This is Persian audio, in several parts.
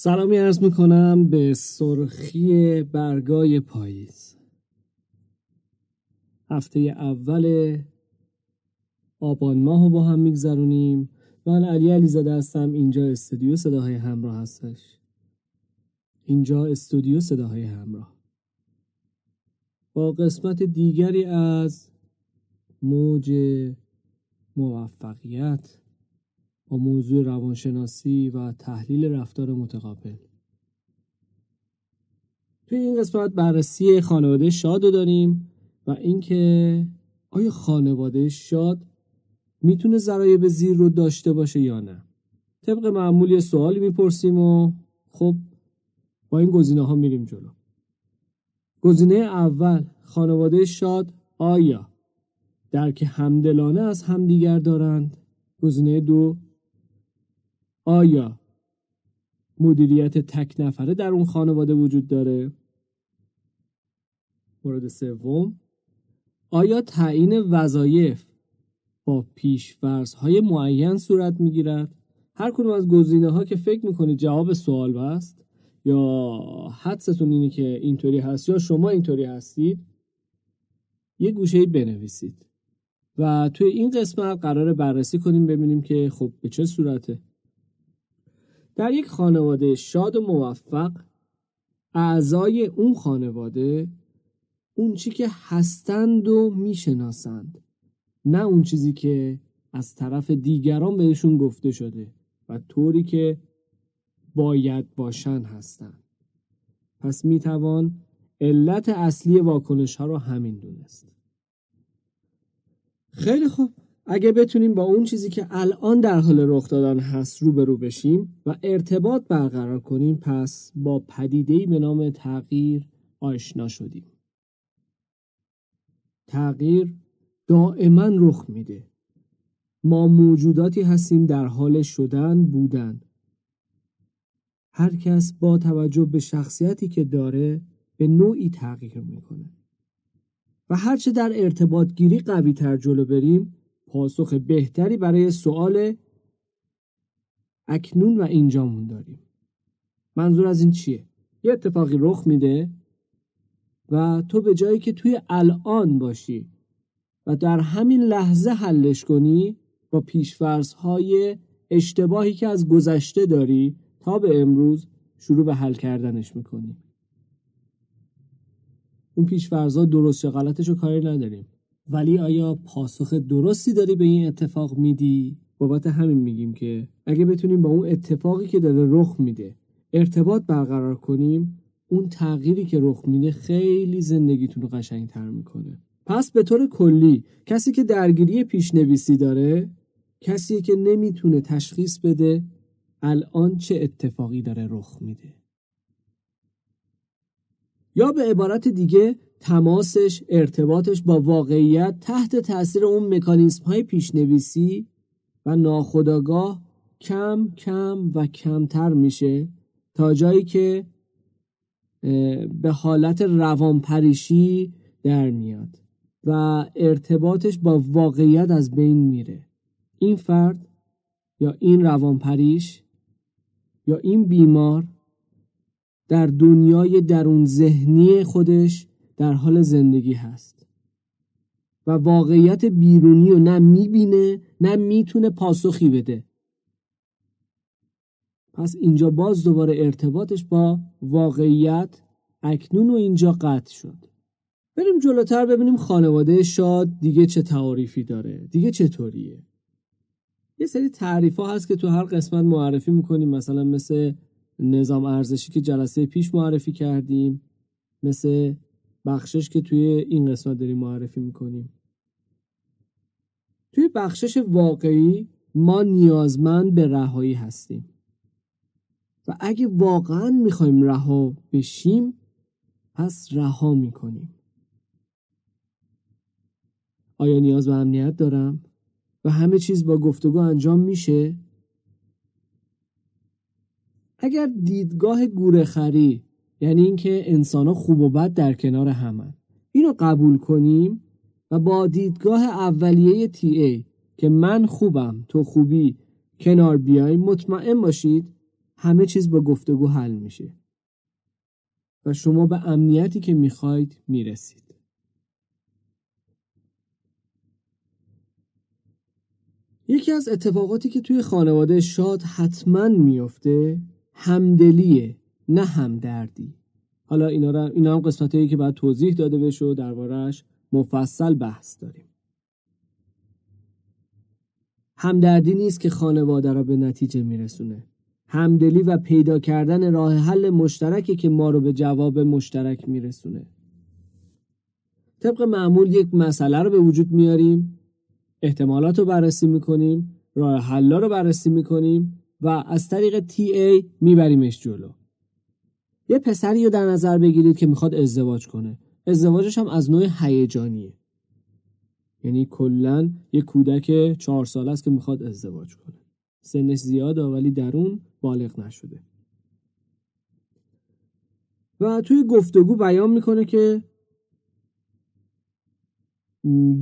سلامی ارز می‌کنم به سرخی برگای پاییز. هفته اول آبان ماه رو با هم میگذرونیم. من علی علی زده هستم. اینجا استودیو صداهای همراه هستش. اینجا استودیو صداهای همراه. با قسمت دیگری از موج موفقیت با موضوع روانشناسی و تحلیل رفتار متقابل. توی این قسمت بررسی خانواده شاد رو داریم و اینکه آیا خانواده شاد می‌تونه ذرایب زیر رو داشته باشه یا نه. طبق معمولی سوالی می‌پرسیم و خب با این گزینه ها میریم جلو. گزینه اول خانواده شاد آیا درک همدلانه از همدیگر دارند؟ گزینه دو آیا مدیریت تک نفره در اون خانواده وجود داره؟ مورد سوم آیا تعیین وظایف با پیشفرض های معین صورت می‌گیرد؟ هر کدوم از گزینه ها که فکر می‌کنید جواب سوال است یا حدستون اینه که اینطوری هست یا شما اینطوری هستید یه گوشه بنویسید. و توی این قسمت قرار بررسی کنیم ببینیم که خب به چه صورته. در یک خانواده شاد و موفق اعضای اون خانواده اون چی که هستند و می‌شناسند نه اون چیزی که از طرف دیگران بهشون گفته شده و طوری که باید باشن هستند پس می‌توان علت اصلی واکنش ها را همین دونست. خیلی خوب. اگه بتونیم با اون چیزی که الان در حال رخ دادن هست روبرو بشیم و ارتباط برقرار کنیم پس با پدیده‌ای به نام تغییر آشنا شدیم. تغییر دائما رخ میده. ما موجوداتی هستیم در حال شدن بودن. هر کس با توجه به شخصیتی که داره به نوعی تغییر می‌کنه. و هرچه در ارتباط گیری قوی تر جلو بریم پاسخ بهتری برای سوال اکنون و اینجامون داریم. منظور از این چیه؟ یه اتفاقی رخ میده و تو به جایی که توی الان باشی و در همین لحظه حلش کنی با پیشفرض های اشتباهی که از گذشته داری تا به امروز شروع به حل کردنش می‌کنی. اون پیشفرض ها درست یا غلطش رو کاری نداریم. ولی آیا پاسخ درستی داری به این اتفاق میدی؟ بابت همین میگیم که اگه بتونیم با اون اتفاقی که داره رخ میده ارتباط برقرار کنیم اون تغییری که رخ میده خیلی زندگیتون رو قشنگتر می‌کنه. پس به طور کلی کسی که درگیری پیشنویسی داره کسی که نمی‌تونه تشخیص بده الان چه اتفاقی داره رخ میده؟ یا به عبارت دیگه تماسش ارتباطش با واقعیت تحت تاثیر اون مکانیزم های پیشنویسی و ناخداگاه کم کم و کمتر میشه تا جایی که به حالت روانپریشی در میاد و ارتباطش با واقعیت از بین میره. این فرد یا این روانپریش یا این بیمار در دنیای درون ذهنی خودش در حال زندگی هست. و واقعیت بیرونی رو نه می‌بینه نه می‌تونه پاسخی بده. پس اینجا باز دوباره ارتباطش با واقعیت اکنون و اینجا قطع شد. بریم جلوتر ببینیم خانواده شاد دیگه چه تعاریفی داره دیگه چطوریه. یه سری تعریف ها هست که تو هر قسمت معرفی می‌کنیم مثلا مثل نظام ارزشی که جلسه پیش معرفی کردیم مثل بخشش که توی این قسمت داریم معرفی می‌کنیم. توی بخشش واقعی ما نیازمند به رهایی هستیم. و اگه واقعا می‌خوایم رها بشیم پس رها می‌کنیم. آیا نیاز به امنیت دارم؟ و همه چیز با گفتگو انجام میشه؟ اگر دیدگاه گورخری یعنی اینکه انسان ها خوب و بد در کنار همن. اینو قبول کنیم و با دیدگاه اولیه تی ای که من خوبم تو خوبی کنار بیایم مطمئن باشید همه چیز با گفتگو حل میشه. و شما به امنیتی که می‌خواید می‌رسید. یکی از اتفاقاتی که توی خانواده شاد حتما میفته همدلیه. نه همدردی. حالا اینا, را اینا هم قسمت هایی که باید توضیح داده بشه و دربارهش مفصل بحث داریم. همدردی نیست که خانواده را به نتیجه میرسونه. همدلی و پیدا کردن راه حل مشترکی که ما رو به جواب مشترک میرسونه. طبق معمول یک مسئله رو به وجود میاریم احتمالات رو بررسی می‌کنیم راه حلا رو بررسی می‌کنیم و از طریق TA میبریمش جلو. یه پسری رو در نظر بگیرید که می‌خواد ازدواج کنه. ازدواجش هم از نوع هیجانیه. یعنی کلا یه کودک چهار ساله است که می‌خواد ازدواج کنه. سنش زیاده ولی درون بالغ نشده. و توی گفتگو بیان می‌کنه که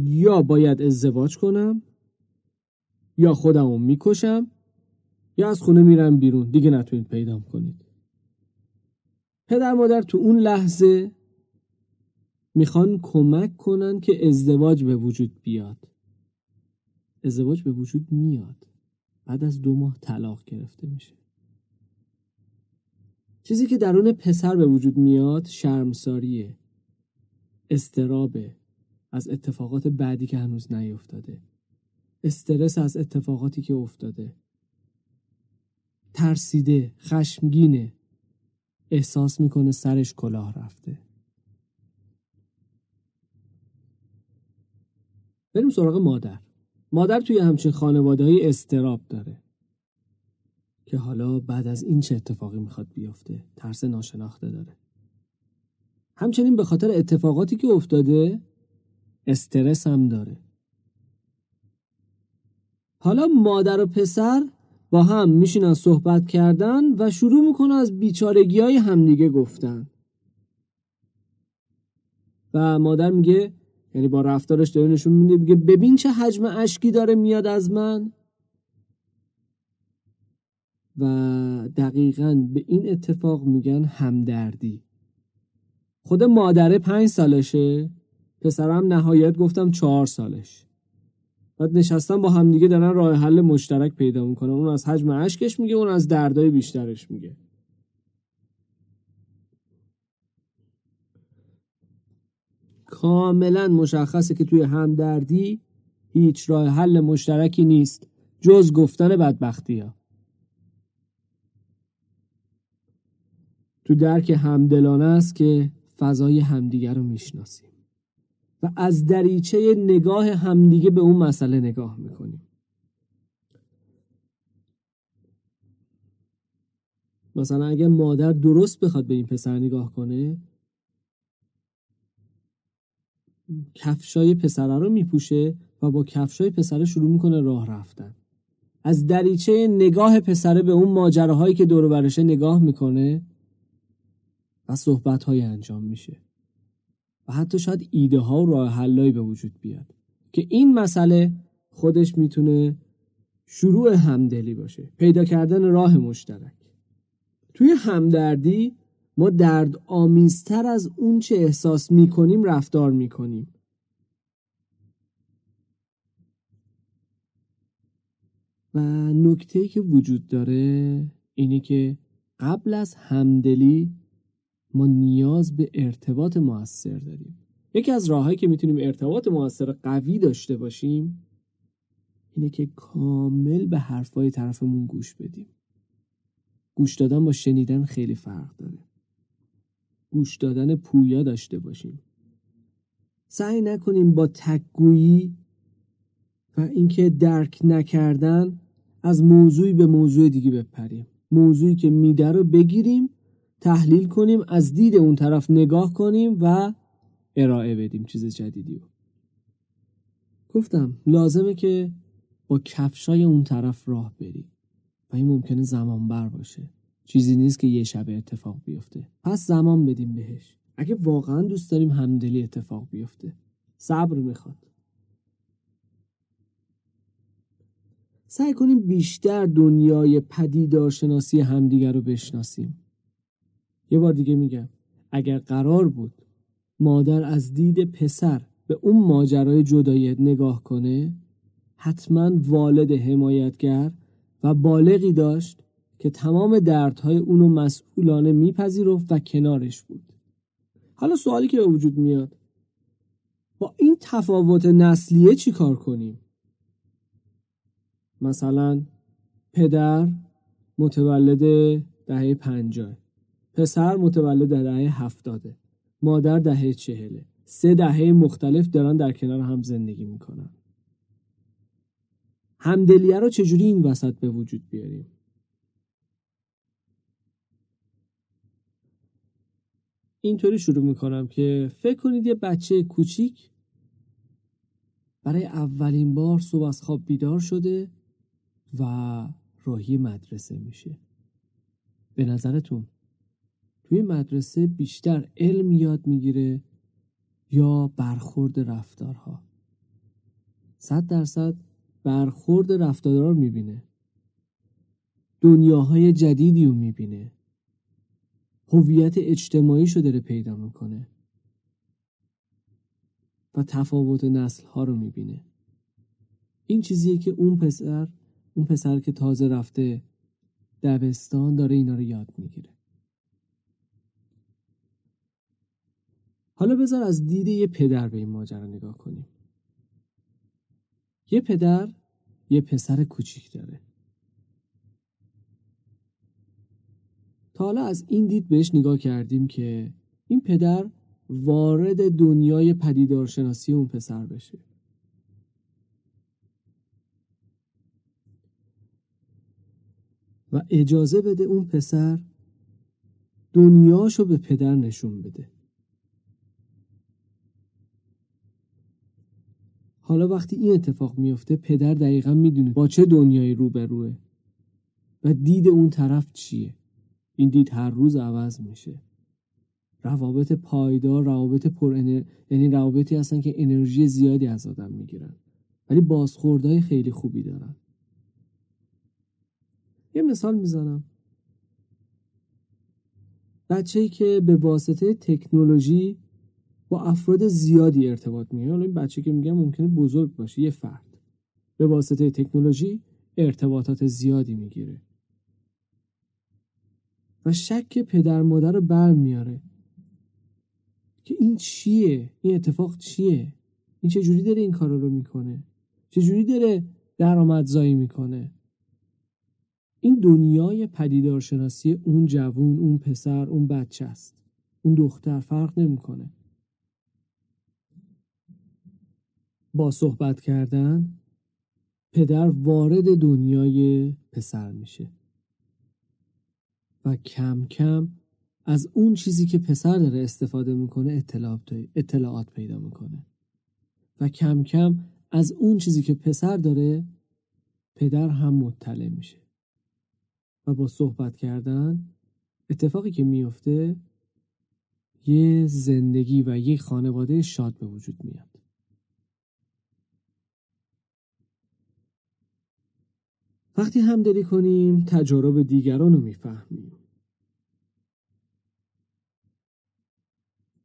یا باید ازدواج کنم یا خودمو می‌کشم یا از خونه میرم بیرون. دیگه نتونید پیدام کنید. پدر مادر تو اون لحظه می‌خوان کمک کنن که ازدواج به وجود بیاد. ازدواج به وجود میاد. بعد از دو ماه طلاق گرفته میشه. چیزی که درون پسر به وجود میاد شرمساریه استرابه از اتفاقات بعدی که هنوز نیفتاده استرس از اتفاقاتی که افتاده ترسیده خشمگینه. احساس می‌کنه سرش کلاه رفته. بریم سراغ مادر. مادر توی همچین خانواده های استراب داره. که حالا بعد از این چه اتفاقی می‌خواد بیفته ترس ناشناخته داره. همچنین به خاطر اتفاقاتی که افتاده استرس هم داره. حالا مادر و پسر با هم میشینن صحبت کردن و شروع می‌کنن از بیچارگی های همدیگه گفتن. و مادر میگه یعنی با رفتارش داره نشون میده میگه ببین چه حجم اشکی داره میاد از من. و دقیقا به این اتفاق میگن همدردی. خود مادره پنج سالشه پسرم نهایت گفتم چهار سالش. بعد نشستن با همدیگه دارن راه حل مشترک پیدا می‌کنن. اون از حجم اشکش میگه اون از دردای بیشترش میگه. کاملا مشخصه که توی همدردی هیچ راه حل مشترکی نیست. جز گفتن بدبختی ها. تو درک همدلانه است که فضای همدیگر رو می‌شناسیم. و از دریچه نگاه همدیگه به اون مسئله نگاه می‌کنیم. مثلا اگه مادر درست بخواد به این پسر نگاه کنه کفشای پسره رو میپوشه و با کفشای پسره شروع می‌کنه راه رفتن. از دریچه نگاه پسره به اون ماجراهایی که دور برشه نگاه می‌کنه و صحبت انجام میشه. و حتی شاید ایده ها و راه حلایی به وجود بیاد که این مسئله خودش می‌تونه شروع همدلی باشه پیدا کردن راه مشترک. توی همدردی ما درد آمیزتر از اون چه احساس می‌کنیم رفتار می‌کنیم. و نکته که وجود داره اینه که قبل از همدلی ما نیاز به ارتباط موثر داریم. یکی از راههایی که می‌تونیم ارتباط موثر قوی داشته باشیم اینه که کامل به حرفای طرفمون گوش بدیم. گوش دادن با شنیدن خیلی فرق داره. گوش دادن پویا داشته باشیم. سعی نکنیم با تکگویی و اینکه درک نکردن از موضوعی به موضوع دیگه بپریم. موضوعی که میده رو بگیریم تحلیل کنیم از دید اون طرف نگاه کنیم و ارائه بدیم چیز جدیدی رو گفتم لازمه که با کفشای اون طرف راه بریم و این ممکنه زمان بر باشه. چیزی نیست که یه شب اتفاق بیفته. پس زمان بدیم بهش. اگه واقعا دوست داریم همدلی اتفاق بیفته. صبر می‌خواد. سعی کنیم بیشتر دنیای پدیدارشناسی همدیگر رو بشناسیم. یه بار دیگه میگم اگر قرار بود مادر از دید پسر به اون ماجرای جدایی نگاه کنه حتما والد حمایتگر و بالغی داشت که تمام دردهای اونو مسئولانه میپذیرفت و کنارش بود حالا سوالی که به وجود میاد با این تفاوت نسلیه چی کار کنیم؟ مثلا پدر متولد دهه پنجاه پسر متولد در دهه هفتاده مادر دهه چهله. سه دهه مختلف دارن در کنار هم زندگی می‌کنن. همدلیه رو چجوری این وسط به وجود بیاریم؟ اینطوری شروع می‌کنم که فکر کنید یه بچه کوچیک برای اولین بار صبح از خواب بیدار شده و راهی مدرسه میشه. به نظرتون؟ توی مدرسه بیشتر علم یاد می‌گیره یا برخورد رفتارها. صد درصد برخورد رفتارها رو می‌بینه. دنیاهای جدیدی رو می‌بینه. هویت اجتماعی شو داره پیدا می‌کنه. و تفاوت نسل ها رو می‌بینه. این چیزیه که اون پسر اون پسر که تازه رفته دبستان داره اینا رو یاد می‌گیره. حالا بذار از دید یه پدر به این ماجرا نگاه کنیم. یه پدر یه پسر کوچیک داره. تا حالا از این دید بهش نگاه کردیم که این پدر وارد دنیای پدیدارشناسی اون پسر بشه. و اجازه بده اون پسر دنیاشو به پدر نشون بده. حالا وقتی این اتفاق میفته پدر دقیقا می‌دونه با چه دنیایی روبروه. و دید اون طرف چیه؟ این دید هر روز عوض میشه. روابط پایدار روابط پر انر... یعنی روابطی هستن که انرژی زیادی از آدم می‌گیرن. ولی بازخوردهای خیلی خوبی دارن. یه مثال می‌زنم. بچه که به واسطه تکنولوژی با افراد زیادی ارتباط می‌گیره. حالا این بچه که میگم ممکنه بزرگ باشه یه فرد. به واسطه تکنولوژی ارتباطات زیادی می‌گیره. و شک پدر مادر رو برمیاره که این چیه؟ این اتفاق چیه؟ این چه جوری داره این کارا رو می‌کنه؟ چه جوری داره درآمدزایی می‌کنه؟ این دنیای پدیدارشناسی اون جوون اون پسر اون بچه است. اون دختر فرق نمی‌کنه. با صحبت کردن پدر وارد دنیای پسر میشه. و کم کم از اون چیزی که پسر داره استفاده می‌کنه اطلاعات, پیدا می‌کنه. و کم کم از اون چیزی که پسر داره پدر هم مطلع میشه. و با صحبت کردن اتفاقی که میفته یه زندگی و یه خانواده شاد به وجود میاد. وقتی همدلی کنیم تجارب دیگران رو می‌فهمیم.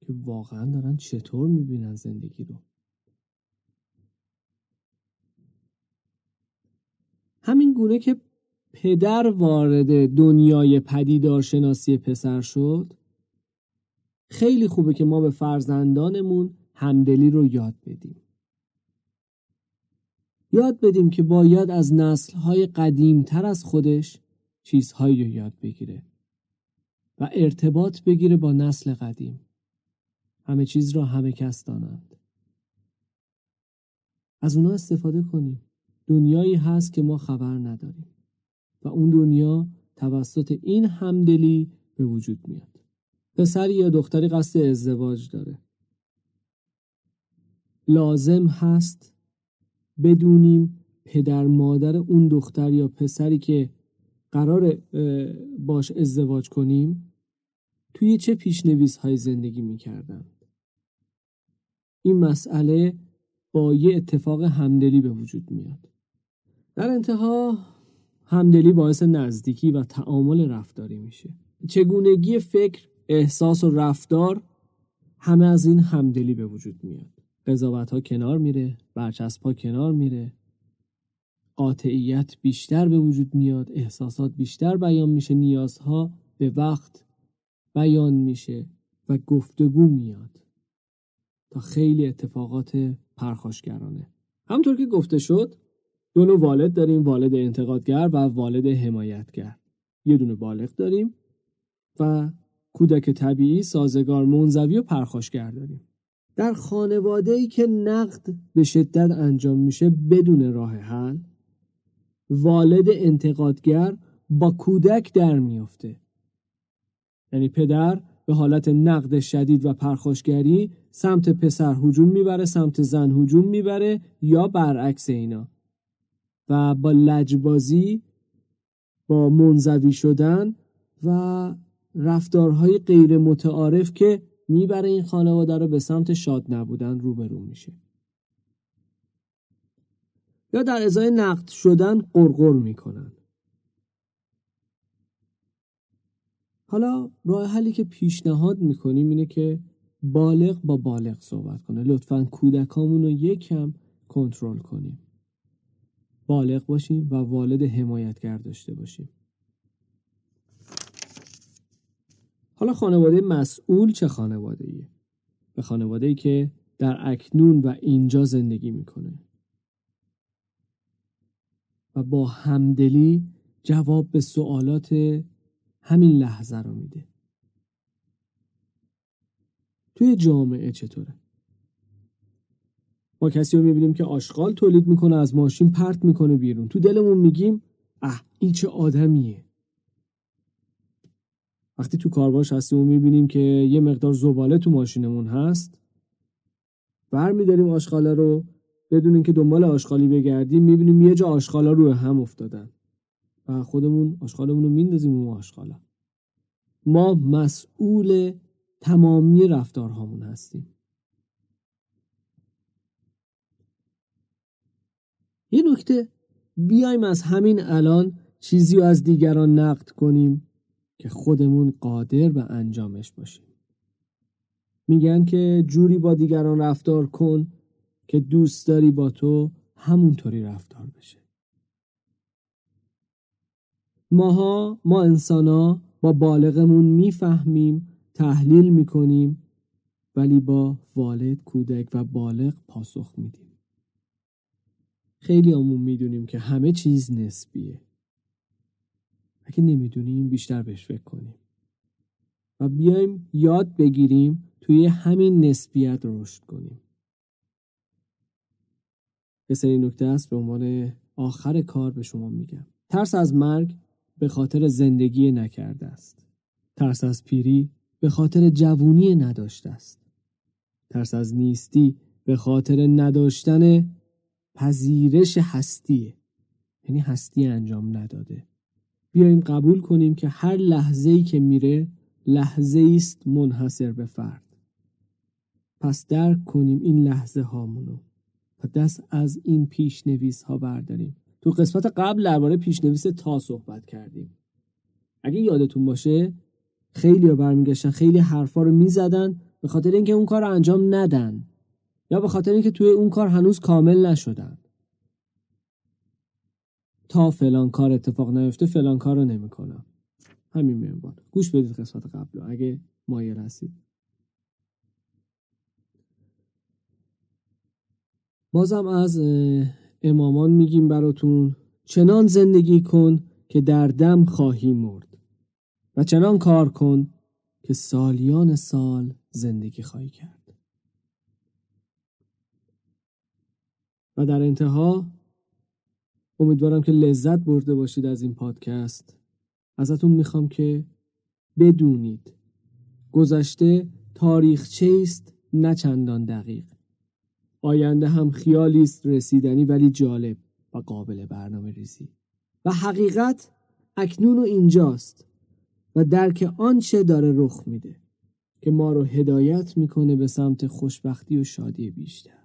که واقعا دارن چطور می‌بینن زندگی رو؟ همین گونه که پدر وارد دنیای پدیدارشناسی پسر شد خیلی خوبه که ما به فرزندانمون همدلی رو یاد بدیم. یاد بدیم که باید از نسلهای قدیم تر از خودش چیزهایی رو یاد بگیره و ارتباط بگیره با نسل قدیم. همه چیز را همه کس دانند. از اونا استفاده کنیم. دنیایی هست که ما خبر نداریم و اون دنیا توسط این همدلی به وجود میاد. پسری یا دختری قصد ازدواج داره. لازم هست بدونیم پدر مادر اون دختر یا پسری که قرار باش ازدواج کنیم توی چه پیشنویس های زندگی می‌کردن؟ این مسئله با یه اتفاق همدلی به وجود میاد. در انتها همدلی باعث نزدیکی و تعامل رفتاری میشه. چگونگی فکر احساس و رفتار همه از این همدلی به وجود میاد. قضاوت ها کنار میره برچسب ها کنار میره. قاطعیت بیشتر به وجود میاد احساسات بیشتر بیان میشه نیازها به وقت بیان میشه و گفتگو میاد تا خیلی اتفاقات پرخاشگرانه. همطور که گفته شد دو نوع والد داریم والد انتقادگر و والد حمایتگر. یه دونه بالغ داریم و کودک طبیعی سازگار منزوی و پرخاشگر داریم. در خانواده ای که نقد به شدت انجام میشه بدون راه حل والد انتقادگر با کودک در میافته. یعنی پدر به حالت نقد شدید و پرخاشگری سمت پسر هجوم می‌بره سمت زن هجوم می‌بره یا برعکس اینا. و با لجبازی با منزوی شدن و رفتارهای غیر متعارف که می‌بره این خانواده رو به سمت شاد نبودن روبرو میشه. یا در ازای نقد شدن قرقر می‌کنن. حالا راه حلی که پیشنهاد می‌کنیم اینه که بالغ با بالغ صحبت کنه. لطفا کودکامون رو یکم کنترل کنیم. بالغ باشیم و والد حمایتگر داشته باشیم. حالا خانواده مسئول چه خانواده ایه؟ به خانواده ای که در اکنون و اینجا زندگی می‌کنه. و با همدلی جواب به سوالات همین لحظه رو میده. توی جامعه چطوره؟ ما کسی رو می‌بینیم که آشغال تولید می‌کنه از ماشین پرت می‌کنه بیرون. تو دلمون میگیم اه این چه آدمیه. وقتی تو کارواش هستیم و می‌بینیم که یه مقدار زباله تو ماشینمون هست بر میداریم آشغاله رو. بدون اینکه دنبال آشغالی بگردیم می‌بینیم یه جا آشغالا روی هم افتادن. و خودمون آشغالمون رو میندازیم اون آشغالا. ما مسئول تمامی رفتارهامون هستیم. یه نکته بیایم از همین الان چیزی رو از دیگران نقد کنیم. که خودمون قادر به انجامش باشیم. میگن که جوری با دیگران رفتار کن که دوست داری با تو همونطوری رفتار بشه. ماها ما انسانا با بالغمون می‌فهمیم تحلیل می‌کنیم ولی با والد کودک و بالغ پاسخ میدیم. خیلی همون می‌دونیم که همه چیز نسبیه. اگه نمی‌دونیم بیشتر بهش فکر کنیم. و بیایم یاد بگیریم توی همین نسبیت رشد کنیم. یه سری نکته است به عنوان آخر کار به شما میگم. ترس از مرگ به خاطر زندگی نکرده است. ترس از پیری به خاطر جوونی نداشته است. ترس از نیستی به خاطر نداشتن پذیرش هستیه. یعنی هستی انجام نداده. بیایم قبول کنیم که هر لحظه ای که میره لحظه است منحصر به فرد. پس درک کنیم این لحظه هامونو و دست از این پیشنویس ها برداریم. تو قسمت قبل درباره پیشنویس تا صحبت کردیم. اگه یادتون باشه خیلی ها برمیگشتن خیلی حرفا رو می‌زدن به خاطر اینکه اون کار رو انجام ندن یا به خاطر اینکه توی اون کار هنوز کامل نشدن. تا فلان کار اتفاق نیفته فلان کار رو نمی‌کنم. همین منوال. گوش بدید قسمت قبل. اگه مایل هستید. بازم از امامان میگیم براتون. چنان زندگی کن که در دم خواهی مرد و چنان کار کن که سالیان سال زندگی خواهی کرد. و در انتها امیدوارم که لذت برده باشید از این پادکست. ازتون می‌خوام که بدونید گذشته تاریخ است نه چندان دقیق. آینده هم خیالی است رسیدنی ولی جالب و قابل برنامه ریزی و حقیقت اکنون و اینجاست و درک آنچه داره رخ میده که ما رو هدایت می‌کنه به سمت خوشبختی و شادی بیشتر.